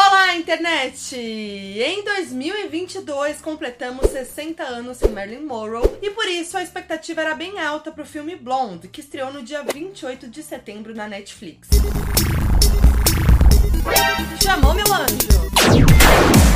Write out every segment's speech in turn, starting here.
Olá, internet! Em 2022 completamos 60 anos sem Marilyn Monroe e por isso a expectativa era bem alta para o filme Blonde, que estreou no dia 28 de setembro na Netflix. Chamou meu anjo!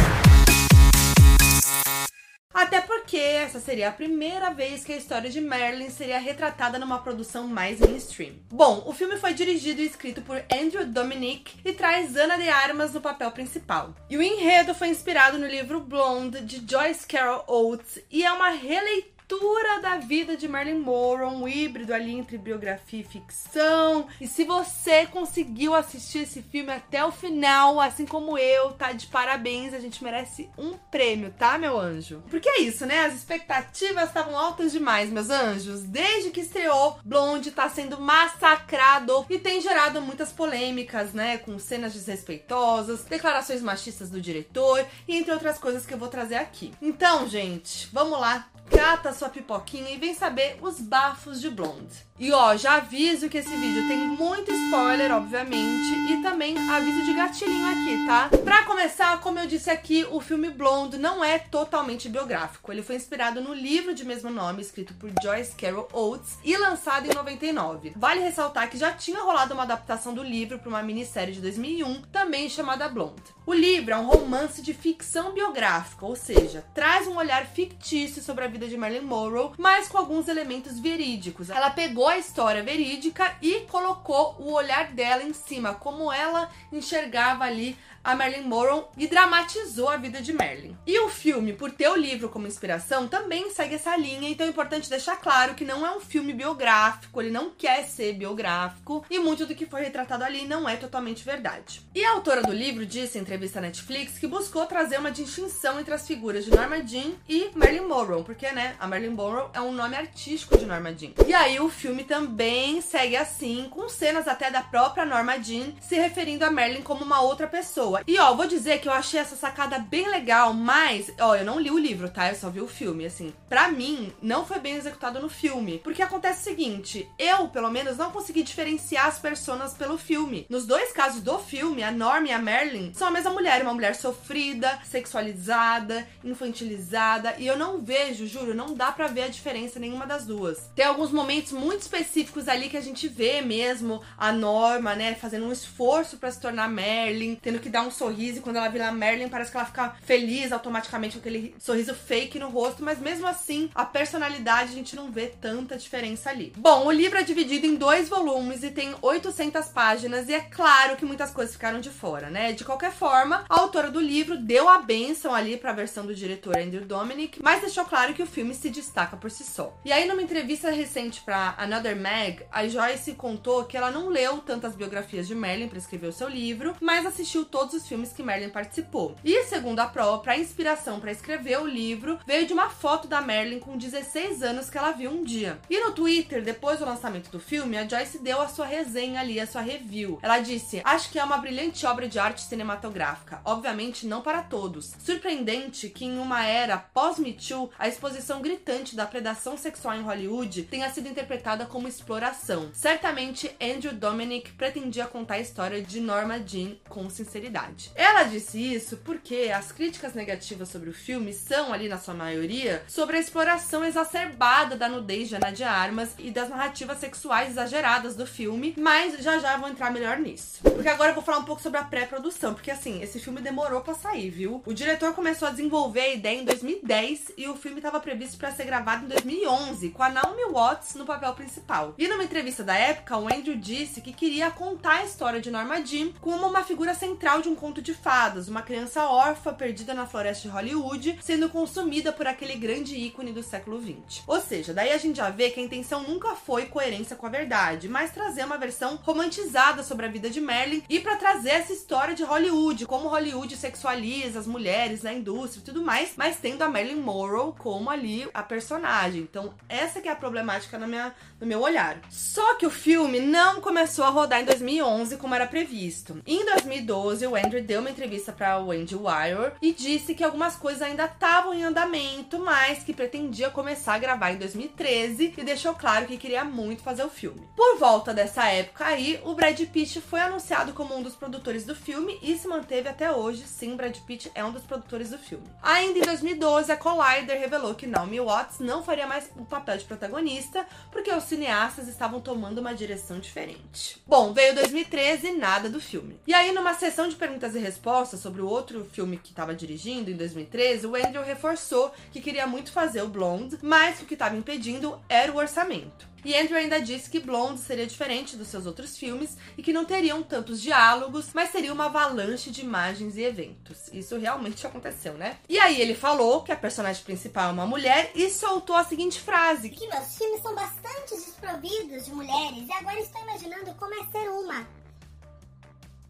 Até porque essa seria a primeira vez que a história de Marilyn seria retratada numa produção mais mainstream. Bom, o filme foi dirigido e escrito por Andrew Dominic e traz Ana de Armas no papel principal. E o enredo foi inspirado no livro Blonde de Joyce Carol Oates e é uma releitura mistura da vida de Marilyn Monroe, um híbrido ali entre biografia e ficção. E se você conseguiu assistir esse filme até o final, assim como eu, tá de parabéns, a gente merece um prêmio, tá, meu anjo? Porque é isso, né? As expectativas estavam altas demais, meus anjos. Desde que estreou, Blonde tá sendo massacrado e tem gerado muitas polêmicas, né? Com cenas desrespeitosas, declarações machistas do diretor entre outras coisas que eu vou trazer aqui. Então, gente, vamos lá cata sua pipoquinha e vem saber os bafos de Blonde. E ó, já aviso que esse vídeo tem muito spoiler, obviamente, e também aviso de gatilhinho aqui, tá? Pra começar, como eu disse aqui, o filme Blonde não é totalmente biográfico. Ele foi inspirado no livro de mesmo nome, escrito por Joyce Carol Oates e lançado em 99. Vale ressaltar que já tinha rolado uma adaptação do livro para uma minissérie de 2001, também chamada Blonde. O livro é um romance de ficção biográfica, ou seja, traz um olhar fictício sobre a vida de Marilyn Monroe, mas com alguns elementos verídicos. Ela pegou a história verídica e colocou o olhar dela em cima, como ela enxergava ali a Marilyn Monroe e dramatizou a vida de Marilyn. E o filme, por ter o livro como inspiração, também segue essa linha, então é importante deixar claro que não é um filme biográfico, ele não quer ser biográfico e muito do que foi retratado ali não é totalmente verdade. E a autora do livro disse em entrevista à Netflix que buscou trazer uma distinção entre as figuras de Norma Jean e Marilyn Monroe, porque, né, a Marilyn Monroe é um nome artístico de Norma Jean. E aí o filme também segue assim, com cenas até da própria Norma Jean se referindo a Marilyn como uma outra pessoa E ó, vou dizer que eu achei essa sacada bem legal, mas, ó, eu não li o livro, tá? Eu só vi o filme. Assim, pra mim, não foi bem executado no filme. Porque acontece o seguinte: eu, pelo menos, não consegui diferenciar as personas pelo filme. Nos dois casos do filme, a Norma e a Marilyn são a mesma mulher, uma mulher sofrida, sexualizada, infantilizada. E eu não vejo, juro, não dá pra ver a diferença nenhuma das duas. Tem alguns momentos muito específicos ali que a gente vê mesmo a Norma, né, fazendo um esforço para se tornar Marilyn, tendo que dar um sorriso e quando ela vira a Merlin parece que ela fica feliz automaticamente com aquele sorriso fake no rosto, mas mesmo assim, a personalidade a gente não vê tanta diferença ali. Bom, o livro é dividido em dois volumes e tem 800 páginas e é claro que muitas coisas ficaram de fora, né? De qualquer forma, a autora do livro deu a benção ali para a versão do diretor Andrew Dominic, mas deixou claro que o filme se destaca por si só. E aí numa entrevista recente para Another Mag, a Joyce contou que ela não leu tantas biografias de Merlin para escrever o seu livro, mas assistiu todos todos os filmes que Marilyn participou. E segundo a própria, a inspiração para escrever o livro veio de uma foto da Marilyn com 16 anos que ela viu um dia. E no Twitter, depois do lançamento do filme, a Joyce deu a sua resenha ali, a sua review. Ela disse: "Acho que é uma brilhante obra de arte cinematográfica, obviamente não para todos. Surpreendente que em uma era pós-Me a exposição gritante da predação sexual em Hollywood tenha sido interpretada como exploração. Certamente Andrew Dominic pretendia contar a história de Norma Jean com sinceridade." Verdade. Ela disse isso porque as críticas negativas sobre o filme são, ali na sua maioria, sobre a exploração exacerbada da nudez de Ana de Armas e das narrativas sexuais exageradas do filme, mas já já vou entrar melhor nisso. Porque agora eu vou falar um pouco sobre a pré-produção, porque assim, esse filme demorou para sair, viu? O diretor começou a desenvolver a ideia em 2010 e o filme estava previsto para ser gravado em 2011, com a Naomi Watts no papel principal. E numa entrevista da época, o Andrew disse que queria contar a história de Norma Jean como uma figura central de um conto de fadas, uma criança órfã perdida na floresta de Hollywood, sendo consumida por aquele grande ícone do século XX. Ou seja, daí a gente já vê que a intenção nunca foi coerência com a verdade, mas trazer uma versão romantizada sobre a vida de Merlin e para trazer essa história de Hollywood, como Hollywood sexualiza as mulheres na indústria e tudo mais, mas tendo a Marilyn Monroe como ali a personagem. Então, essa que é a problemática na minha, no meu olhar. Só que o filme não começou a rodar em 2011 como era previsto. Em 2012, o Andrew deu uma entrevista para o Andy Wire e disse que algumas coisas ainda estavam em andamento, mas que pretendia começar a gravar em 2013 e deixou claro que queria muito fazer o filme. Por volta dessa época aí, o Brad Pitt foi anunciado como um dos produtores do filme e se manteve até hoje. Sim, Brad Pitt é um dos produtores do filme. Ainda em 2012, a Collider revelou que Naomi Watts não faria mais o papel de protagonista porque os cineastas estavam tomando uma direção diferente. Bom, veio 2013 e nada do filme. E aí, numa sessão de perguntas e respostas sobre o outro filme que estava dirigindo em 2013, o Andrew reforçou que queria muito fazer o Blonde, mas o que estava impedindo era o orçamento. E Andrew ainda disse que Blonde seria diferente dos seus outros filmes e que não teriam tantos diálogos, mas seria uma avalanche de imagens e eventos. Isso realmente aconteceu, né? E aí ele falou que a personagem principal é uma mulher e soltou a seguinte frase: Que meus filmes são bastante desprovidos de mulheres e agora estou imaginando como é ser uma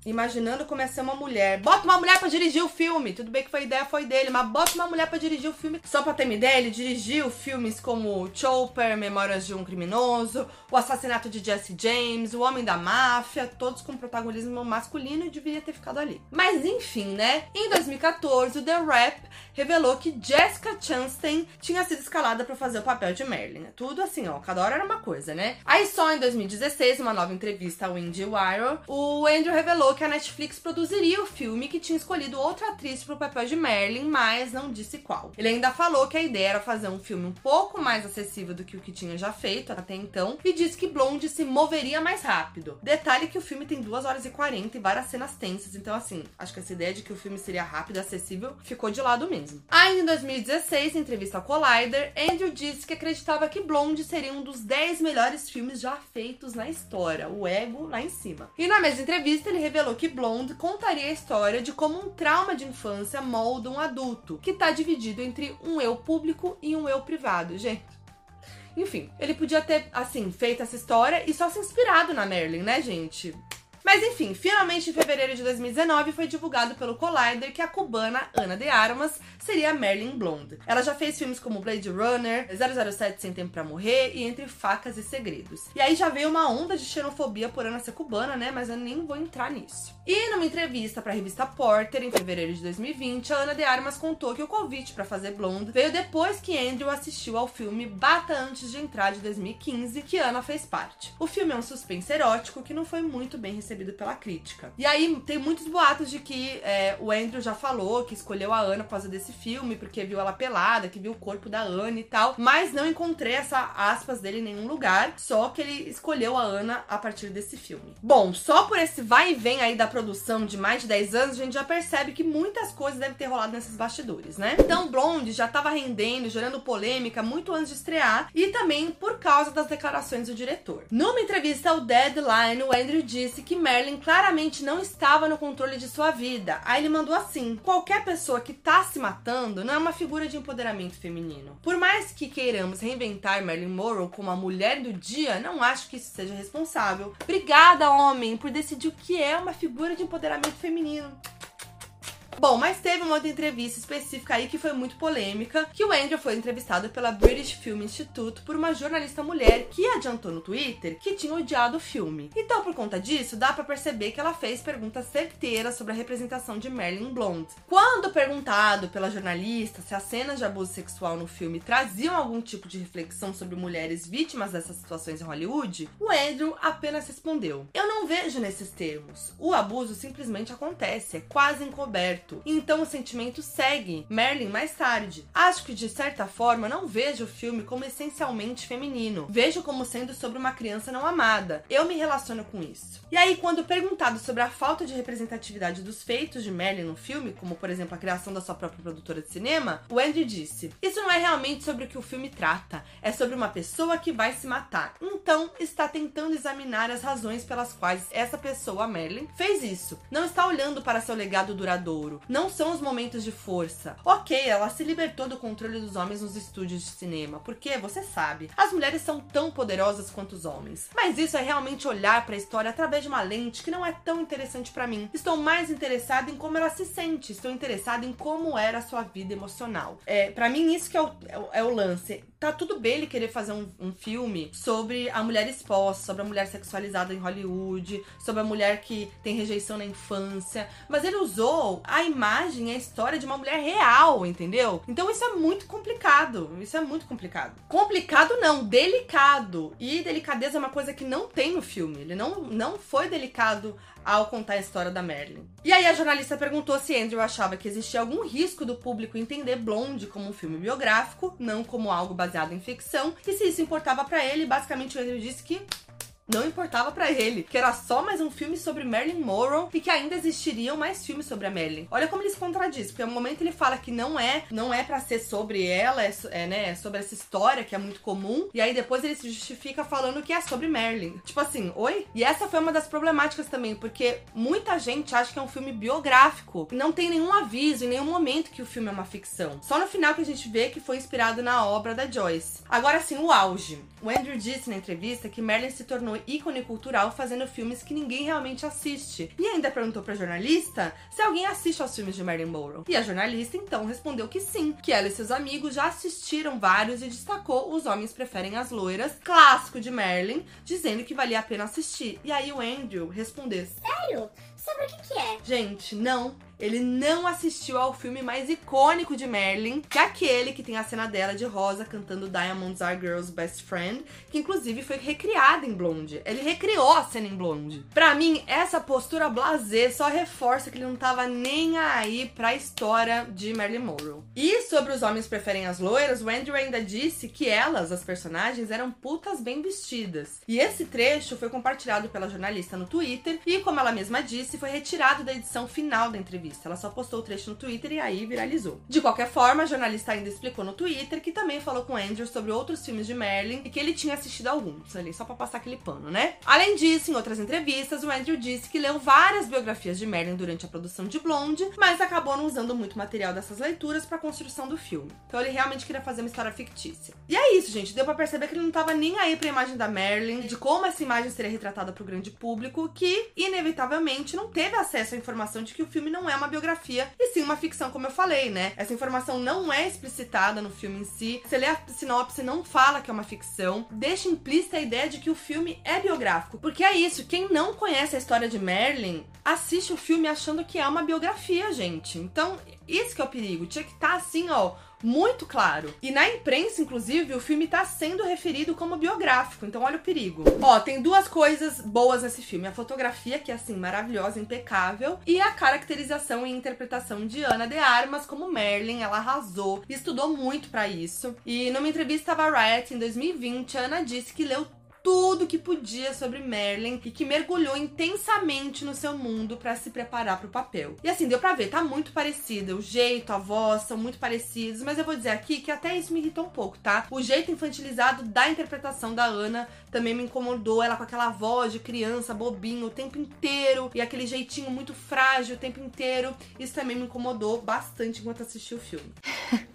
imaginando como é uma mulher. Bota uma mulher para dirigir o filme. Tudo bem que foi ideia foi dele, mas bota uma mulher para dirigir o filme. Só para ter uma ideia, ele dirigiu filmes como Chopper, Memórias de um Criminoso, O Assassinato de Jesse James, O Homem da Máfia, todos com protagonismo masculino e deveria ter ficado ali. Mas enfim, né? Em 2014, o The Rap revelou que Jessica Chastain tinha sido escalada para fazer o papel de Merlin. Tudo assim, ó, cada hora era uma coisa, né? Aí só em 2016, uma nova entrevista ao IndieWire, o Andrew revelou que a Netflix produziria o filme que tinha escolhido outra atriz para o papel de Merlin, mas não disse qual. Ele ainda falou que a ideia era fazer um filme um pouco mais acessível do que o que tinha já feito até então e disse que Blonde se moveria mais rápido. Detalhe que o filme tem 2 horas e 40 e várias cenas tensas, então assim, acho que essa ideia de que o filme seria rápido e acessível ficou de lado mesmo. Ainda em 2016, em entrevista ao Collider, Andrew disse que acreditava que Blonde seria um dos 10 melhores filmes já feitos na história, o ego lá em cima. E na mesma entrevista ele revelou revelou que Blonde contaria a história de como um trauma de infância molda um adulto, que está dividido entre um eu público e um eu privado. Gente, enfim, ele podia ter, assim, feito essa história e só se inspirado na Merlin, né, gente? Mas enfim, finalmente em fevereiro de 2019 foi divulgado pelo Collider que a cubana Ana de Armas seria Merlin Blonde. Ela já fez filmes como Blade Runner, 007 Sem Tempo para Morrer e Entre Facas e Segredos. E aí já veio uma onda de xenofobia por Ana ser cubana, né? Mas eu nem vou entrar nisso. E numa entrevista para a revista Porter em fevereiro de 2020, a Ana de Armas contou que o convite para fazer Blonde veio depois que Andrew assistiu ao filme Bata Antes de Entrar de 2015, que Ana fez parte. O filme é um suspense erótico que não foi muito bem recebido recebido pela crítica. E aí tem muitos boatos de que é, o Andrew já falou que escolheu a Ana por causa desse filme, porque viu ela pelada, que viu o corpo da Ana e tal. Mas não encontrei essa aspas dele em nenhum lugar, só que ele escolheu a Ana a partir desse filme. Bom, só por esse vai e vem aí da produção de mais de 10 anos, a gente já percebe que muitas coisas devem ter rolado nesses bastidores, né? Então, Blonde já tava rendendo, gerando polêmica muito antes de estrear e também por causa das declarações do diretor. Numa entrevista ao Deadline, o Andrew disse que Merlin claramente não estava no controle de sua vida. Aí ele mandou assim: qualquer pessoa que tá se matando não é uma figura de empoderamento feminino. Por mais que queiramos reinventar Marilyn Monroe como a mulher do dia, não acho que isso seja responsável. Obrigada, homem, por decidir o que é uma figura de empoderamento feminino. Bom, mas teve uma outra entrevista específica aí que foi muito polêmica, que o Andrew foi entrevistado pela British Film Institute por uma jornalista mulher que adiantou no Twitter que tinha odiado o filme. Então, por conta disso, dá para perceber que ela fez perguntas certeiras sobre a representação de Marilyn Blonde. Quando perguntado pela jornalista se as cenas de abuso sexual no filme traziam algum tipo de reflexão sobre mulheres vítimas dessas situações em Hollywood, o Andrew apenas respondeu: Eu não vejo nesses termos. O abuso simplesmente acontece, é quase encoberto certo. Então o sentimento segue Merlin mais tarde. Acho que de certa forma não vejo o filme como essencialmente feminino. Vejo como sendo sobre uma criança não amada. Eu me relaciono com isso. E aí, quando perguntado sobre a falta de representatividade dos feitos de Merlin no filme, como por exemplo a criação da sua própria produtora de cinema, o Andy disse: Isso não é realmente sobre o que o filme trata, é sobre uma pessoa que vai se matar. Então, está tentando examinar as razões pelas quais essa pessoa, Merlin, fez isso. Não está olhando para seu legado duradouro. Não são os momentos de força. Ok, ela se libertou do controle dos homens nos estúdios de cinema, porque, você sabe, as mulheres são tão poderosas quanto os homens. Mas isso é realmente olhar para a história através de uma lente que não é tão interessante para mim. Estou mais interessada em como ela se sente, estou interessada em como era a sua vida emocional. É, para mim, isso que é o, é é o lance tá tudo bem ele querer fazer um, um, filme sobre a mulher exposta, sobre a mulher sexualizada em Hollywood, sobre a mulher que tem rejeição na infância, mas ele usou a imagem, a história de uma mulher real, entendeu? Então isso é muito complicado. Isso é muito complicado. Complicado não, delicado. E delicadeza é uma coisa que não tem no filme. Ele não, não foi delicado ao contar a história da Merlin. E aí a jornalista perguntou se Andrew achava que existia algum risco do público entender Blonde como um filme biográfico, não como algo baseado em ficção, e se isso importava para ele. Basicamente, o Andrew disse que não importava para ele, que era só mais um filme sobre Marilyn Monroe e que ainda existiriam mais filmes sobre a Marilyn. Olha como ele se contradiz, porque no momento ele fala que não é, não é para ser sobre ela, é, é, né, é sobre essa história que é muito comum, e aí depois ele se justifica falando que é sobre Marilyn. Tipo assim, oi? E essa foi uma das problemáticas também, porque muita gente acha que é um filme biográfico e não tem nenhum aviso em nenhum momento que o filme é uma ficção. Só no final que a gente vê que foi inspirado na obra da Joyce. Agora sim, o auge. O Andrew disse na entrevista que Marilyn se tornou ícone cultural fazendo filmes que ninguém realmente assiste. E ainda perguntou pra jornalista se alguém assiste aos filmes de Marilyn Monroe. E a jornalista então respondeu que sim, que ela e seus amigos já assistiram vários e destacou Os Homens Preferem as Loiras, clássico de Marilyn, dizendo que valia a pena assistir. E aí o Andrew respondeu: Sério? Sobre o que, que é? Gente, não ele não assistiu ao filme mais icônico de Marilyn, que é aquele que tem a cena dela de rosa cantando Diamonds Are Girls Best Friend, que inclusive foi recriada em Blonde. Ele recriou a cena em Blonde. Pra mim, essa postura blasé só reforça que ele não tava nem aí pra história de Marilyn Monroe. E sobre os homens preferem as loiras, o Andrew ainda disse que elas, as personagens, eram putas bem vestidas. E esse trecho foi compartilhado pela jornalista no Twitter e, como ela mesma disse, foi retirado da edição final da entrevista. Ela só postou o trecho no Twitter e aí viralizou. De qualquer forma, a jornalista ainda explicou no Twitter que também falou com Andrew sobre outros filmes de Merlin e que ele tinha assistido alguns ali, só pra passar aquele pano, né? Além disso, em outras entrevistas, o Andrew disse que leu várias biografias de Merlin durante a produção de Blonde, mas acabou não usando muito material dessas leituras pra construção do filme. Então ele realmente queria fazer uma história fictícia. E é isso, gente. Deu pra perceber que ele não tava nem aí pra imagem da Merlin, de como essa imagem seria retratada pro grande público, que, inevitavelmente, não teve acesso à informação de que o filme não é uma biografia e sim uma ficção, como eu falei, né? Essa informação não é explicitada no filme em si. Você lê a sinopse, não fala que é uma ficção, deixa implícita a ideia de que o filme é biográfico. Porque é isso, quem não conhece a história de Merlin, assiste o filme achando que é uma biografia, gente. Então, isso que é o perigo. Tinha que estar tá assim, ó muito claro. E na imprensa, inclusive, o filme tá sendo referido como biográfico, então olha o perigo. Ó, tem duas coisas boas nesse filme: a fotografia, que é assim, maravilhosa, impecável, e a caracterização e interpretação de Ana de Armas como Merlin. Ela arrasou, estudou muito para isso. E numa entrevista à Variety em 2020, a Ana disse que leu tudo que podia sobre Merlin e que mergulhou intensamente no seu mundo para se preparar para o papel. E assim, deu pra ver, tá muito parecida. O jeito, a voz são muito parecidos, mas eu vou dizer aqui que até isso me irritou um pouco, tá? O jeito infantilizado da interpretação da Ana também me incomodou. Ela com aquela voz de criança bobinho o tempo inteiro e aquele jeitinho muito frágil o tempo inteiro. Isso também me incomodou bastante enquanto assisti o filme.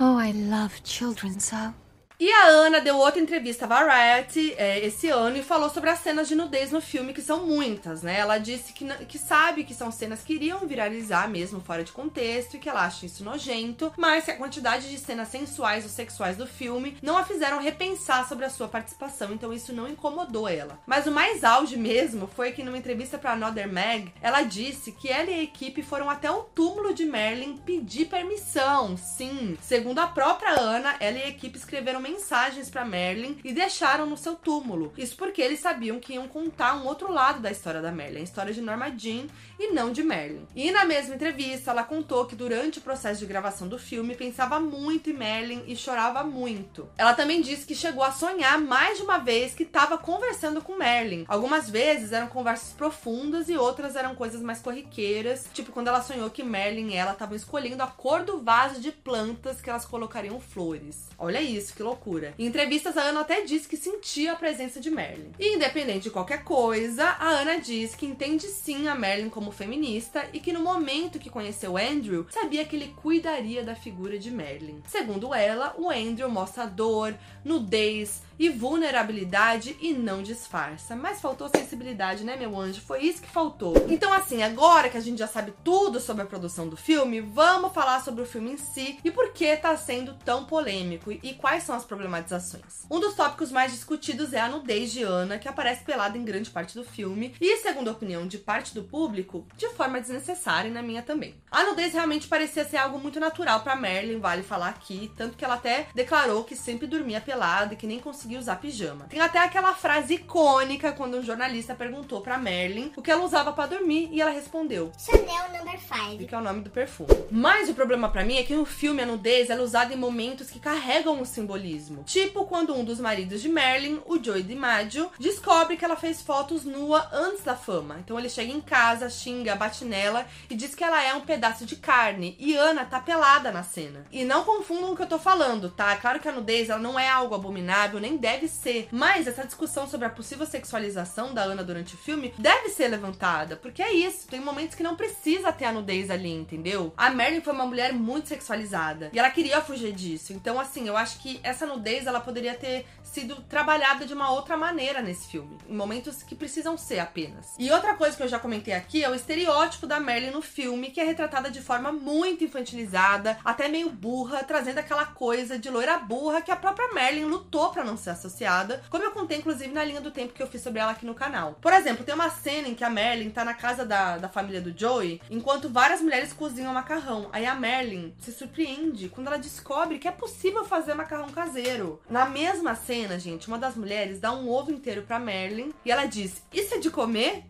oh, I love children so. E a Ana deu outra entrevista à Variety é, esse ano e falou sobre as cenas de nudez no filme, que são muitas, né? Ela disse que, que sabe que são cenas que iriam viralizar mesmo fora de contexto e que ela acha isso nojento, mas que a quantidade de cenas sensuais ou sexuais do filme não a fizeram repensar sobre a sua participação, então isso não incomodou ela. Mas o mais auge mesmo foi que numa entrevista para Another Mag, ela disse que ela e a equipe foram até o túmulo de Merlin pedir permissão. Sim, segundo a própria Ana, ela e a equipe escreveram mensagens para Merlin e deixaram no seu túmulo. Isso porque eles sabiam que iam contar um outro lado da história da Merlin, a história de Norma Jean e não de Merlin. E na mesma entrevista, ela contou que durante o processo de gravação do filme pensava muito em Merlin e chorava muito. Ela também disse que chegou a sonhar mais de uma vez que estava conversando com Merlin. Algumas vezes eram conversas profundas e outras eram coisas mais corriqueiras, tipo quando ela sonhou que Merlin e ela estavam escolhendo a cor do vaso de plantas que elas colocariam flores. Olha isso, que loucura. Em entrevistas, a Ana até disse que sentia a presença de Merlin. E independente de qualquer coisa, a Ana diz que entende sim a Merlin como feminista e que no momento que conheceu Andrew, sabia que ele cuidaria da figura de Merlin. Segundo ela, o Andrew mostra dor, nudez, e vulnerabilidade e não disfarça. Mas faltou sensibilidade, né, meu anjo? Foi isso que faltou. Então, assim, agora que a gente já sabe tudo sobre a produção do filme, vamos falar sobre o filme em si e por que tá sendo tão polêmico e quais são as problematizações. Um dos tópicos mais discutidos é a nudez de Ana, que aparece pelada em grande parte do filme, e, segundo a opinião de parte do público, de forma desnecessária e na minha também. A nudez realmente parecia ser algo muito natural para Merlin, vale falar aqui, tanto que ela até declarou que sempre dormia pelada e que nem conseguia conseguia usar pijama. Tem até aquela frase icônica quando um jornalista perguntou para Merlin o que ela usava para dormir e ela respondeu: Chanel Number 5. Que é o nome do perfume. Mas o problema para mim é que no filme a nudez é usada em momentos que carregam um simbolismo. Tipo quando um dos maridos de Merlin, o Joey DiMaggio, descobre que ela fez fotos nua antes da fama. Então ele chega em casa, xinga, bate nela e diz que ela é um pedaço de carne. E Ana tá pelada na cena. E não confundam o que eu tô falando, tá? Claro que a nudez ela não é algo abominável nem deve ser. Mas essa discussão sobre a possível sexualização da Ana durante o filme deve ser levantada, porque é isso, tem momentos que não precisa ter a nudez ali, entendeu? A Merlin foi uma mulher muito sexualizada e ela queria fugir disso. Então, assim, eu acho que essa nudez ela poderia ter sido trabalhada de uma outra maneira nesse filme, em momentos que precisam ser apenas. E outra coisa que eu já comentei aqui é o estereótipo da Merlin no filme, que é retratada de forma muito infantilizada, até meio burra, trazendo aquela coisa de loira burra que a própria Merlin lutou para não ser associada, como eu contei inclusive na linha do tempo que eu fiz sobre ela aqui no canal. Por exemplo, tem uma cena em que a Merlin tá na casa da, da família do Joey, enquanto várias mulheres cozinham macarrão. Aí a Merlin se surpreende quando ela descobre que é possível fazer macarrão caseiro. Na mesma cena, gente, uma das mulheres dá um ovo inteiro pra Merlin e ela diz: Isso é de comer?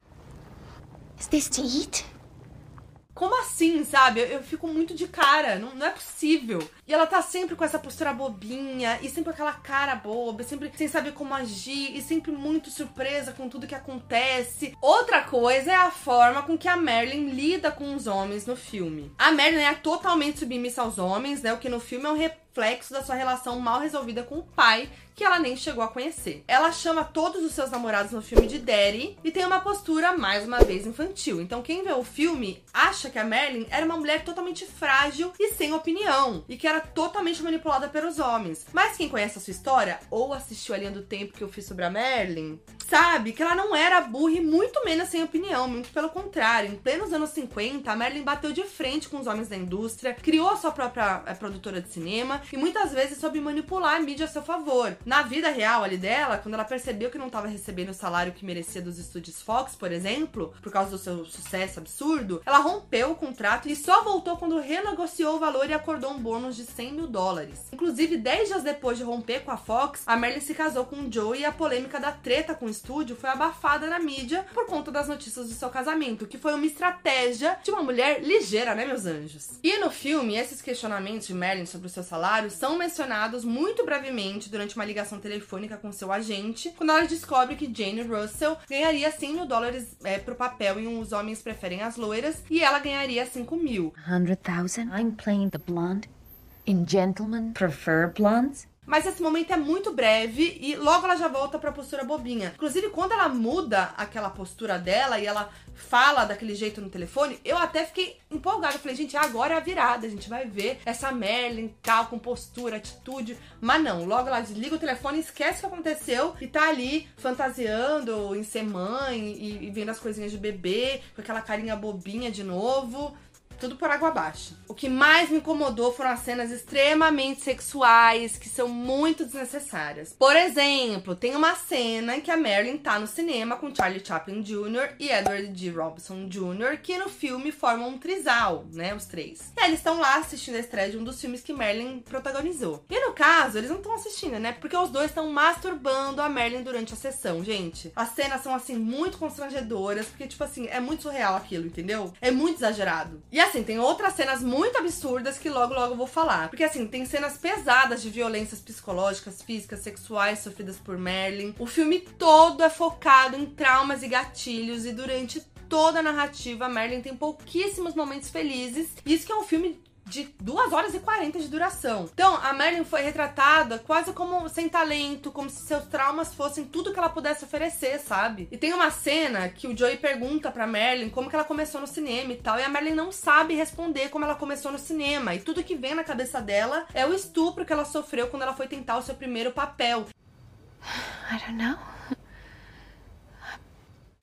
Is this to eat? Como assim, sabe? Eu, eu fico muito de cara, não, não, é possível. E ela tá sempre com essa postura bobinha, e sempre com aquela cara boba, sempre sem saber como agir, e sempre muito surpresa com tudo que acontece. Outra coisa é a forma com que a Merlin lida com os homens no filme. A Merlin é totalmente submissa aos homens, né? O que no filme é um reflexo da sua relação mal resolvida com o pai, que ela nem chegou a conhecer. Ela chama todos os seus namorados no filme de Daddy e tem uma postura mais uma vez infantil. Então quem vê o filme acha que a Merlin era uma mulher totalmente frágil e sem opinião e que era totalmente manipulada pelos homens. Mas quem conhece a sua história ou assistiu a linha do tempo que eu fiz sobre a Merlin, sabe que ela não era burra e muito menos sem opinião, muito pelo contrário. Em plenos anos 50, a Merlin bateu de frente com os homens da indústria, criou a sua própria é, produtora de cinema e muitas vezes soube manipular a mídia a seu favor. Na vida real ali dela, quando ela percebeu que não estava recebendo o salário que merecia dos estúdios Fox, por exemplo, por causa do seu sucesso absurdo, ela rompeu o contrato e só voltou quando renegociou o valor e acordou um bônus de 100 mil dólares. Inclusive, 10 dias depois de romper com a Fox, a Merlin se casou com o Joe e a polêmica da treta com o estúdio foi abafada na mídia por conta das notícias do seu casamento, que foi uma estratégia de uma mulher ligeira, né, meus anjos? E no filme, esses questionamentos de Merlin sobre o seu salário são mencionados muito brevemente durante uma ligação telefônica com seu agente, quando ela descobre que Jane Russell ganharia 100 mil dólares é, pro papel em Os Homens Preferem as Loiras e ela ganharia 5 mil. 100,000? I'm playing the blonde. In Gentlemen Prefer Blondes? Mas esse momento é muito breve e logo ela já volta pra postura bobinha. Inclusive, quando ela muda aquela postura dela e ela fala daquele jeito no telefone, eu até fiquei empolgada. Falei, gente, agora é a virada. A gente vai ver essa Merlin tal, com postura, atitude. Mas não, logo ela desliga o telefone, esquece o que aconteceu e tá ali fantasiando em ser mãe e, e vendo as coisinhas de bebê, com aquela carinha bobinha de novo tudo por água abaixo. O que mais me incomodou foram as cenas extremamente sexuais, que são muito desnecessárias. Por exemplo, tem uma cena em que a Marilyn tá no cinema com Charlie Chaplin Jr. e Edward G. Robson Jr., que no filme formam um trisal, né? Os três. E aí eles estão lá assistindo a estreia de um dos filmes que Marilyn protagonizou. E no caso, eles não estão assistindo, né? Porque os dois estão masturbando a Marilyn durante a sessão, gente. As cenas são, assim, muito constrangedoras, porque, tipo assim, é muito surreal aquilo, entendeu? É muito exagerado. E assim, tem outras cenas muito absurdas que logo, logo eu vou falar. Porque, assim, tem cenas pesadas de violências psicológicas, físicas, sexuais sofridas por Marilyn. O filme todo é focado em traumas e gatilhos, e durante toda a narrativa, a Marilyn tem pouquíssimos momentos felizes. Isso que é um filme de 2 horas e 40 de duração. Então, a Marilyn foi retratada quase como sem talento, como se seus traumas fossem tudo que ela pudesse oferecer, sabe? E tem uma cena que o Joey pergunta pra Marilyn como que ela começou no cinema e tal, e a Marilyn não sabe responder como ela começou no cinema. E tudo que vem na cabeça dela é o estupro que ela sofreu quando ela foi tentar o seu primeiro papel. I don't know.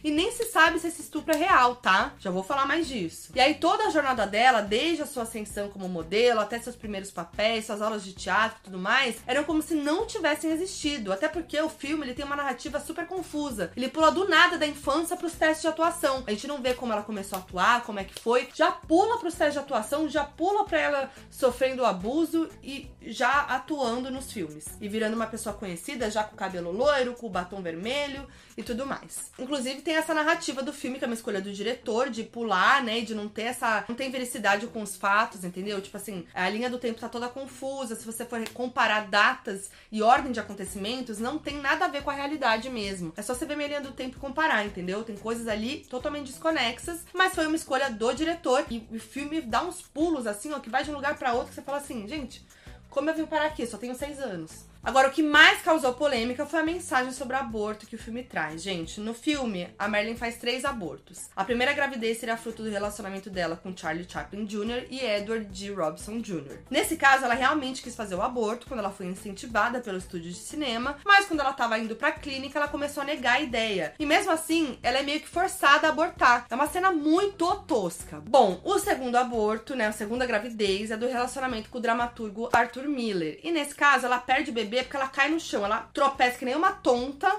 E nem se sabe se esse estupro é real, tá? Já vou falar mais disso. E aí toda a jornada dela, desde a sua ascensão como modelo até seus primeiros papéis, suas aulas de teatro e tudo mais, eram como se não tivessem existido. Até porque o filme ele tem uma narrativa super confusa. Ele pula do nada da infância pros testes de atuação. A gente não vê como ela começou a atuar, como é que foi. Já pula pros testes de atuação, já pula pra ela sofrendo abuso e já atuando nos filmes. E virando uma pessoa conhecida, já com cabelo loiro, com batom vermelho e tudo mais. Inclusive tem essa narrativa do filme, que é uma escolha do diretor, de pular, né? De não ter essa. não tem vericidade com os fatos, entendeu? Tipo assim, a linha do tempo tá toda confusa. Se você for comparar datas e ordem de acontecimentos, não tem nada a ver com a realidade mesmo. É só você ver minha linha do tempo e comparar, entendeu? Tem coisas ali totalmente desconexas, mas foi uma escolha do diretor. E o filme dá uns pulos, assim, ó, que vai de um lugar para outro, que você fala assim, gente. Como eu vim parar aqui? Só tenho seis anos. Agora, o que mais causou polêmica foi a mensagem sobre aborto que o filme traz. Gente, no filme, a Marilyn faz três abortos. A primeira gravidez seria fruto do relacionamento dela com Charlie Chaplin Jr. e Edward G. Robson Jr. Nesse caso, ela realmente quis fazer o aborto quando ela foi incentivada pelo estúdio de cinema, mas quando ela estava indo pra clínica, ela começou a negar a ideia. E mesmo assim, ela é meio que forçada a abortar. É uma cena muito tosca. Bom, o segundo aborto, né, a segunda gravidez, é do relacionamento com o dramaturgo Arthur Miller. E nesse caso, ela perde o bebê porque ela cai no chão. Ela tropeça que nem uma tonta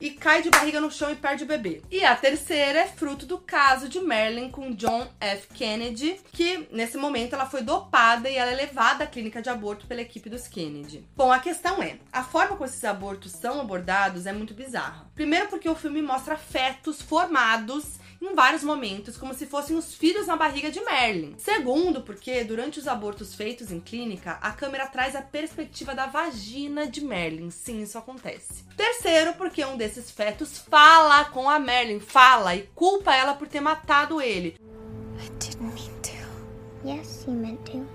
e cai de barriga no chão e perde o bebê. E a terceira é fruto do caso de Marilyn com John F. Kennedy, que nesse momento ela foi dopada e ela é levada à clínica de aborto pela equipe dos Kennedy. Bom, a questão é, a forma como esses abortos são abordados é muito bizarra. Primeiro porque o filme mostra fetos formados em vários momentos, como se fossem os filhos na barriga de Merlin. Segundo, porque durante os abortos feitos em clínica, a câmera traz a perspectiva da vagina de Merlin. Sim, isso acontece. Terceiro, porque um desses fetos fala com a Merlin, fala e culpa ela por ter matado ele. I didn't mean to. Yes, you meant to.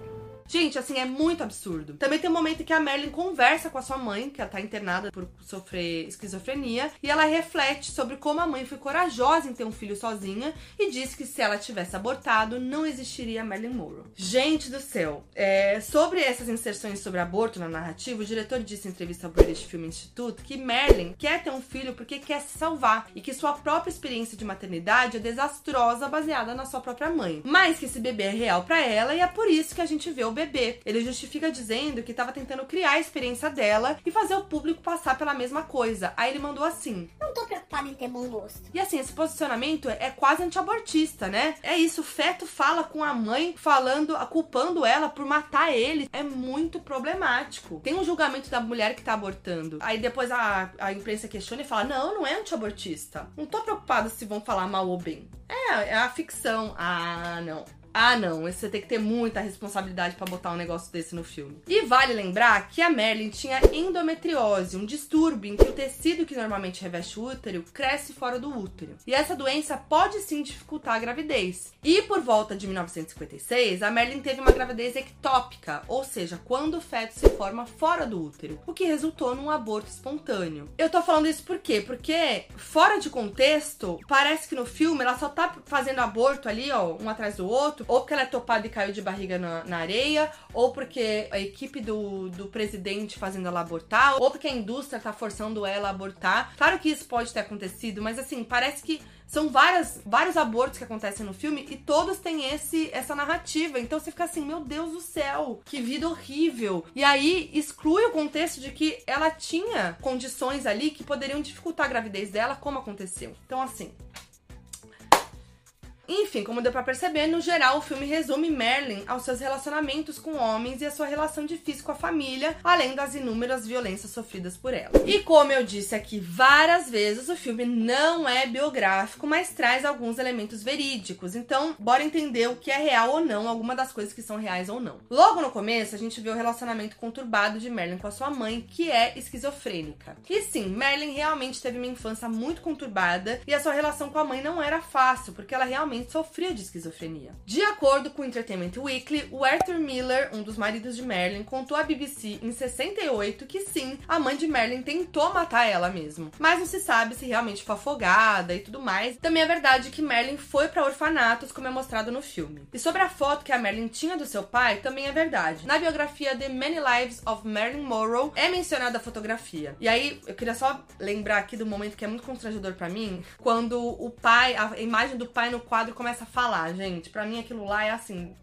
Gente, assim, é muito absurdo. Também tem um momento que a Merlin conversa com a sua mãe, que ela tá internada por sofrer esquizofrenia, e ela reflete sobre como a mãe foi corajosa em ter um filho sozinha e diz que se ela tivesse abortado, não existiria Marilyn Monroe. Gente do céu, é, sobre essas inserções sobre aborto na narrativa, o diretor disse em entrevista ao British Film Institute que Marilyn quer ter um filho porque quer se salvar e que sua própria experiência de maternidade é desastrosa baseada na sua própria mãe, mas que esse bebê é real para ela e é por isso que a gente vê o bebê bebê. Ele justifica dizendo que estava tentando criar a experiência dela e fazer o público passar pela mesma coisa. Aí ele mandou assim: Não tô preocupada em ter bom gosto. E assim, esse posicionamento é quase antiabortista, né? É isso, o feto fala com a mãe, falando, culpando ela por matar ele. É muito problemático. Tem um julgamento da mulher que tá abortando. Aí depois a, a imprensa questiona e fala: Não, não é antiabortista. Não tô preocupada se vão falar mal ou bem. É, é a ficção. Ah, não. Ah, não, você tem que ter muita responsabilidade para botar um negócio desse no filme. E vale lembrar que a Merlin tinha endometriose, um distúrbio em que o tecido que normalmente reveste o útero cresce fora do útero. E essa doença pode sim dificultar a gravidez. E por volta de 1956, a Merlin teve uma gravidez ectópica, ou seja, quando o feto se forma fora do útero, o que resultou num aborto espontâneo. Eu tô falando isso por quê? Porque fora de contexto, parece que no filme ela só tá fazendo aborto ali, ó, um atrás do outro ou porque ela é topada e caiu de barriga na, na areia, ou porque a equipe do, do presidente fazendo ela abortar, ou porque a indústria tá forçando ela a abortar. Claro que isso pode ter acontecido, mas assim, parece que são várias, vários abortos que acontecem no filme e todos têm esse essa narrativa. Então você fica assim, meu Deus do céu, que vida horrível. E aí exclui o contexto de que ela tinha condições ali que poderiam dificultar a gravidez dela, como aconteceu. Então assim, enfim, como deu para perceber, no geral o filme resume Merlin aos seus relacionamentos com homens e a sua relação difícil com a família, além das inúmeras violências sofridas por ela. E como eu disse aqui várias vezes, o filme não é biográfico, mas traz alguns elementos verídicos. Então, bora entender o que é real ou não, alguma das coisas que são reais ou não. Logo no começo, a gente vê o relacionamento conturbado de Merlin com a sua mãe, que é esquizofrênica. E sim, Merlin realmente teve uma infância muito conturbada e a sua relação com a mãe não era fácil, porque ela realmente sofria de esquizofrenia. De acordo com o Entertainment Weekly, o Arthur Miller, um dos maridos de Merlin, contou à BBC em 68 que sim, a mãe de Merlin tentou matar ela mesmo. Mas não se sabe se realmente foi afogada e tudo mais. Também é verdade que Merlin foi para orfanatos, como é mostrado no filme. E sobre a foto que a Merlin tinha do seu pai, também é verdade. Na biografia The Many Lives of Marilyn Monroe é mencionada a fotografia. E aí, eu queria só lembrar aqui do momento que é muito constrangedor para mim, quando o pai, a imagem do pai no quadro quadro começa a falar, gente. Para mim aquilo lá é assim,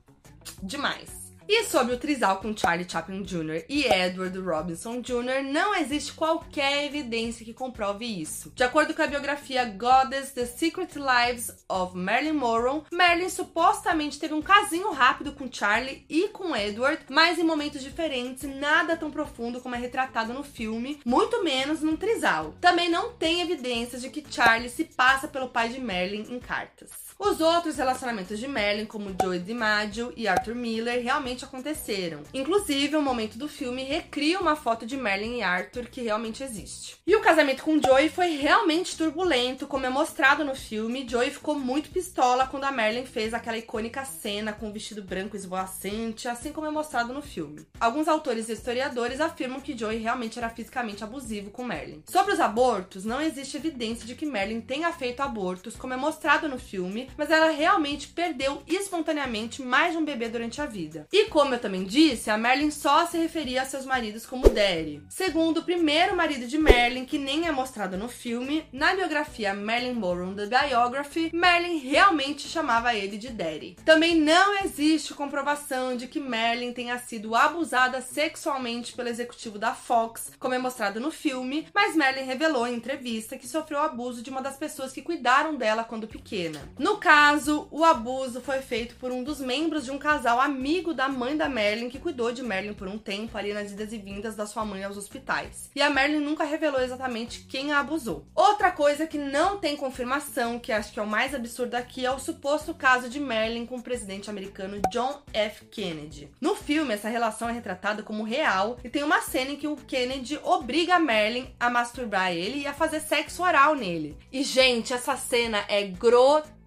demais. E sobre o trisal com Charlie Chaplin Jr. e Edward Robinson Jr., não existe qualquer evidência que comprove isso. De acordo com a biografia Goddess The Secret Lives of Marilyn Monroe, Marilyn supostamente teve um casinho rápido com Charlie e com Edward, mas em momentos diferentes, nada tão profundo como é retratado no filme, muito menos num trisal. Também não tem evidências de que Charlie se passa pelo pai de Marilyn em cartas. Os outros relacionamentos de Merlin, como Joey DiMaggio e Arthur Miller, realmente aconteceram. Inclusive, o momento do filme recria uma foto de Merlin e Arthur que realmente existe. E o casamento com Joey foi realmente turbulento, como é mostrado no filme. Joey ficou muito pistola quando a Merlin fez aquela icônica cena com o vestido branco esvoaçante, assim como é mostrado no filme. Alguns autores e historiadores afirmam que Joey realmente era fisicamente abusivo com Merlin. Sobre os abortos, não existe evidência de que Merlin tenha feito abortos, como é mostrado no filme, mas ela realmente perdeu espontaneamente mais de um bebê durante a vida. E como eu também disse, a Merlin só se referia a seus maridos como Daddy. Segundo o primeiro marido de Merlin, que nem é mostrado no filme, na biografia Merlin Monroe The Biography, Merlin realmente chamava ele de Daddy. Também não existe comprovação de que Merlin tenha sido abusada sexualmente pelo executivo da Fox, como é mostrado no filme, mas Merlin revelou em entrevista que sofreu abuso de uma das pessoas que cuidaram dela quando pequena. No caso, o abuso foi feito por um dos membros de um casal amigo da mãe da Merlin, que cuidou de Merlin por um tempo ali nas idas e vindas da sua mãe aos hospitais. E a Merlin nunca revelou exatamente quem a abusou. Outra coisa que não tem confirmação, que acho que é o mais absurdo aqui, é o suposto caso de Merlin com o presidente americano John F. Kennedy. No filme, essa relação é retratada como real e tem uma cena em que o Kennedy obriga a Merlin a masturbar ele e a fazer sexo oral nele. E, gente, essa cena é grotesca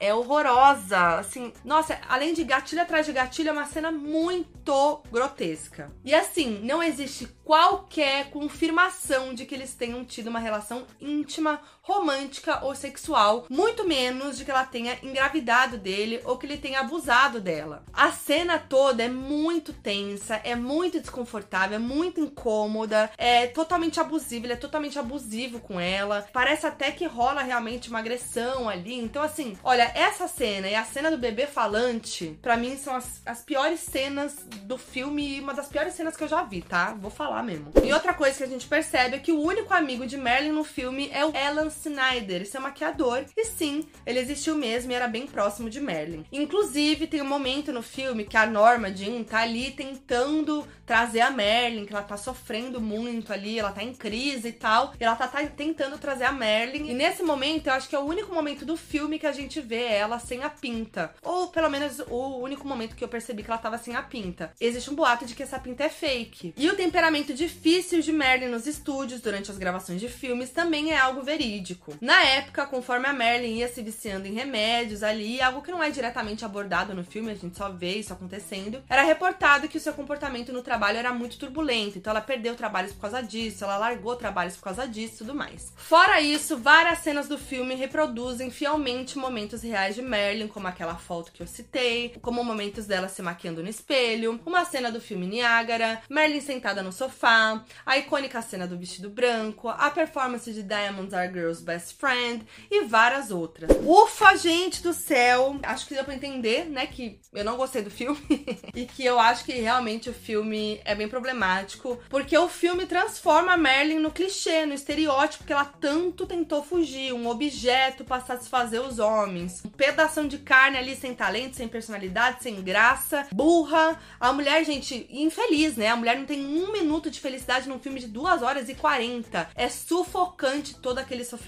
é horrorosa. Assim, nossa, além de gatilho atrás de gatilho, é uma cena muito grotesca. E assim, não existe qualquer confirmação de que eles tenham tido uma relação íntima, romântica ou sexual, muito menos de que ela tenha engravidado dele ou que ele tenha abusado dela. A cena toda é muito tensa, é muito desconfortável, é muito incômoda, é totalmente abusivo, ele é totalmente abusivo com ela. Parece até que rola realmente uma agressão ali. Então, assim, olha, essa cena e a cena do bebê falante, para mim, são as, as piores cenas do filme e uma das piores cenas que eu já vi, tá? Vou falar mesmo. E outra coisa que a gente percebe é que o único amigo de Merlin no filme é o Alan Snyder, esse é maquiador. E sim, ele existiu mesmo e era bem próximo de Merlin. Inclusive, tem um momento no filme que a Norma Jean tá ali tentando trazer a Merlin, que ela tá sofrendo muito ali, ela tá em crise e tal. E ela tá, tá tentando trazer a Merlin. E nesse momento, eu acho que é o único momento do filme que a gente vê ela sem a pinta. Ou pelo menos o único momento que eu percebi que ela tava sem a pinta. Existe um boato de que essa pinta é fake. E o temperamento difícil de Merlin nos estúdios durante as gravações de filmes também é algo verídico. Na época, conforme a Merlin ia se viciando em remédios ali, algo que não é diretamente abordado no filme, a gente só vê isso acontecendo, era reportado que o seu comportamento no trabalho era muito turbulento, então ela perdeu trabalhos por causa disso, ela largou trabalhos por causa disso e tudo mais. Fora isso, várias cenas do filme reproduzem fielmente momentos reais de Merlin, como aquela foto que eu citei, como momentos dela se maquiando no espelho, uma cena do filme Niágara, Merlin sentada no sofá, a icônica cena do vestido branco, a performance de Diamonds Are Girls Best Friend e várias outras. Ufa, gente do céu! Acho que deu pra entender, né, que eu não gostei do filme e que eu acho que realmente o filme é bem problemático, porque o filme transforma a Merlin no clichê, no estereótipo que ela tanto tentou fugir, um objeto para satisfazer os homens, um pedaço de carne ali sem talento, sem personalidade, sem graça, burra. A mulher, gente, infeliz, né? A mulher não tem um minuto de felicidade num filme de 2 horas e 40. É sufocante todo aquele sofrimento.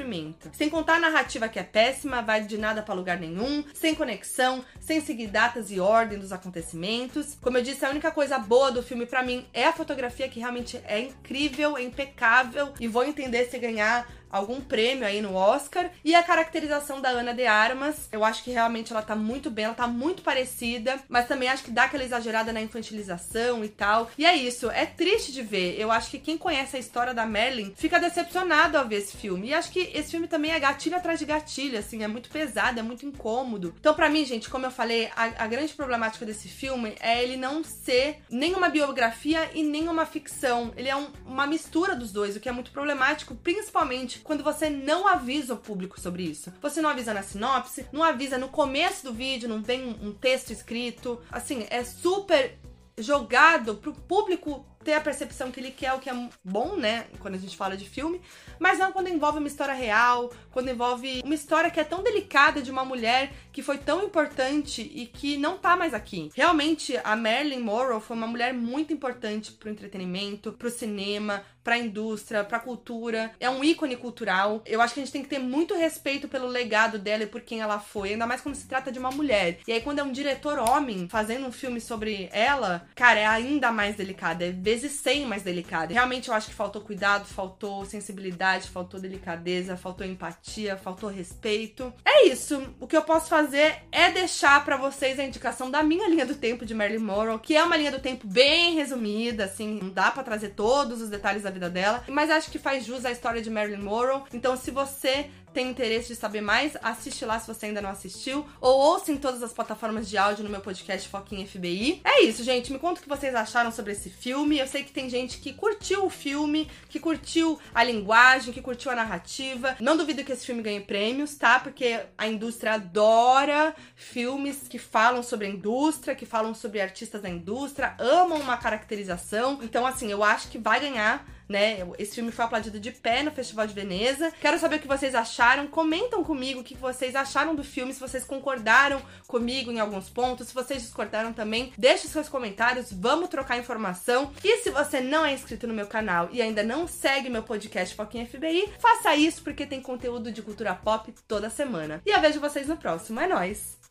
Sem contar a narrativa que é péssima, vai de nada para lugar nenhum, sem conexão, sem seguir datas e ordem dos acontecimentos. Como eu disse, a única coisa boa do filme para mim é a fotografia que realmente é incrível, é impecável e vou entender se ganhar algum prêmio aí no Oscar. E a caracterização da Ana de Armas, eu acho que realmente ela tá muito bem, ela tá muito parecida, mas também acho que dá aquela exagerada na infantilização e tal. E é isso, é triste de ver. Eu acho que quem conhece a história da Merlin fica decepcionado ao ver esse filme. E acho que esse filme também é gatilho atrás de gatilho, assim, é muito pesado, é muito incômodo. Então, para mim, gente, como eu falei, a, a grande problemática desse filme é ele não ser nem uma biografia e nem uma ficção. Ele é um, uma mistura dos dois, o que é muito problemático, principalmente quando você não avisa o público sobre isso. Você não avisa na sinopse, não avisa no começo do vídeo, não vem um texto escrito. Assim, é super jogado pro público ter a percepção que ele quer o que é bom, né? Quando a gente fala de filme, mas não quando envolve uma história real, quando envolve uma história que é tão delicada de uma mulher que foi tão importante e que não tá mais aqui. Realmente, a Marilyn Monroe foi uma mulher muito importante pro entretenimento, pro cinema, pra indústria, pra cultura. É um ícone cultural. Eu acho que a gente tem que ter muito respeito pelo legado dela e por quem ela foi, ainda mais quando se trata de uma mulher. E aí, quando é um diretor homem fazendo um filme sobre ela, cara, é ainda mais delicado. É vezes 100 mais delicado. Realmente eu acho que faltou cuidado, faltou sensibilidade, faltou delicadeza, faltou empatia, faltou respeito. É isso. O que eu posso fazer é deixar para vocês a indicação da minha linha do tempo de Marilyn Monroe, que é uma linha do tempo bem resumida, assim, não dá para trazer todos os detalhes da vida dela, mas acho que faz jus à história de Marilyn Monroe. Então, se você tem interesse de saber mais, assiste lá se você ainda não assistiu, ou ouça em todas as plataformas de áudio no meu podcast Foquinha FBI. É isso, gente. Me conta o que vocês acharam sobre esse filme. Eu sei que tem gente que curtiu o filme, que curtiu a linguagem, que curtiu a narrativa. Não duvido que esse filme ganhe prêmios, tá? Porque a indústria adora filmes que falam sobre a indústria, que falam sobre artistas da indústria, amam uma caracterização. Então, assim, eu acho que vai ganhar né? Esse filme foi aplaudido de pé no Festival de Veneza. Quero saber o que vocês acharam. Comentam comigo o que vocês acharam do filme, se vocês concordaram comigo em alguns pontos, se vocês discordaram também. Deixe seus comentários, vamos trocar informação. E se você não é inscrito no meu canal e ainda não segue meu podcast Foquinha FBI, faça isso porque tem conteúdo de cultura pop toda semana. E eu vejo vocês no próximo. É nóis!